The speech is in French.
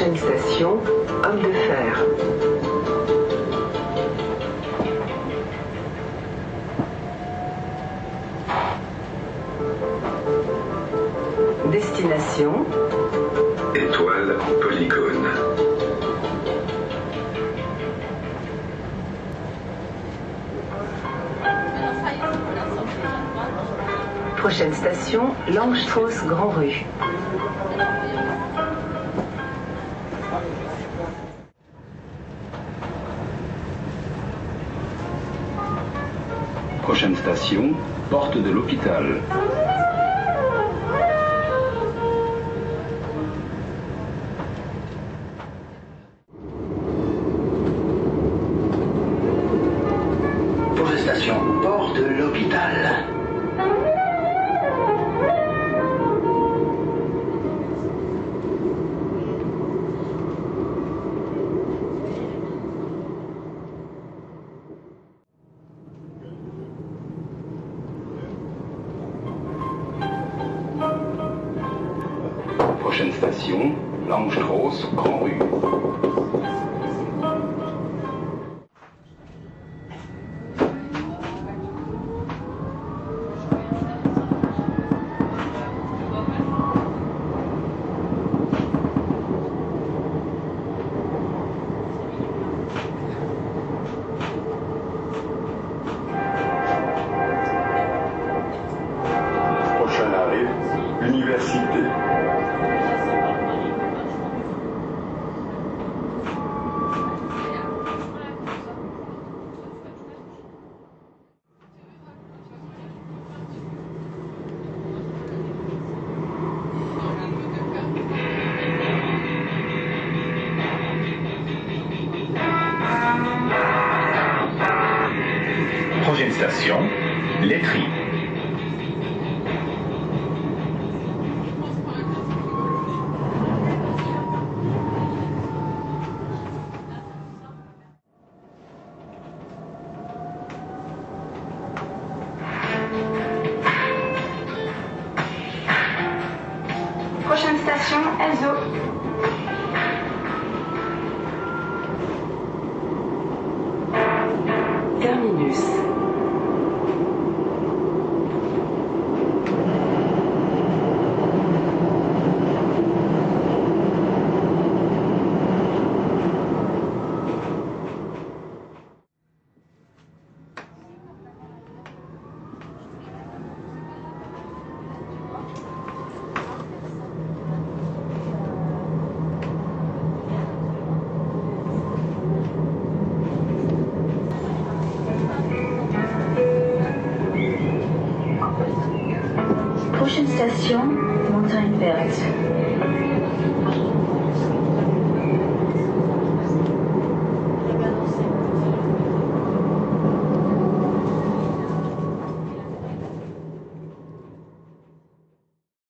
Prochaine station, Homme de Fer. Destination, Étoile en polygone. prochaine station, Langstrauss Grand Rue. Prochaine station, porte de l'hôpital. Prochaine station, porte de l'hôpital. Prochaine station, Langstrauss Grand Rue. Prochain arrêt, Université. Prochaine station, laiterie. Prochaine station, Elzo. Terminus. Station, Montagne Verte.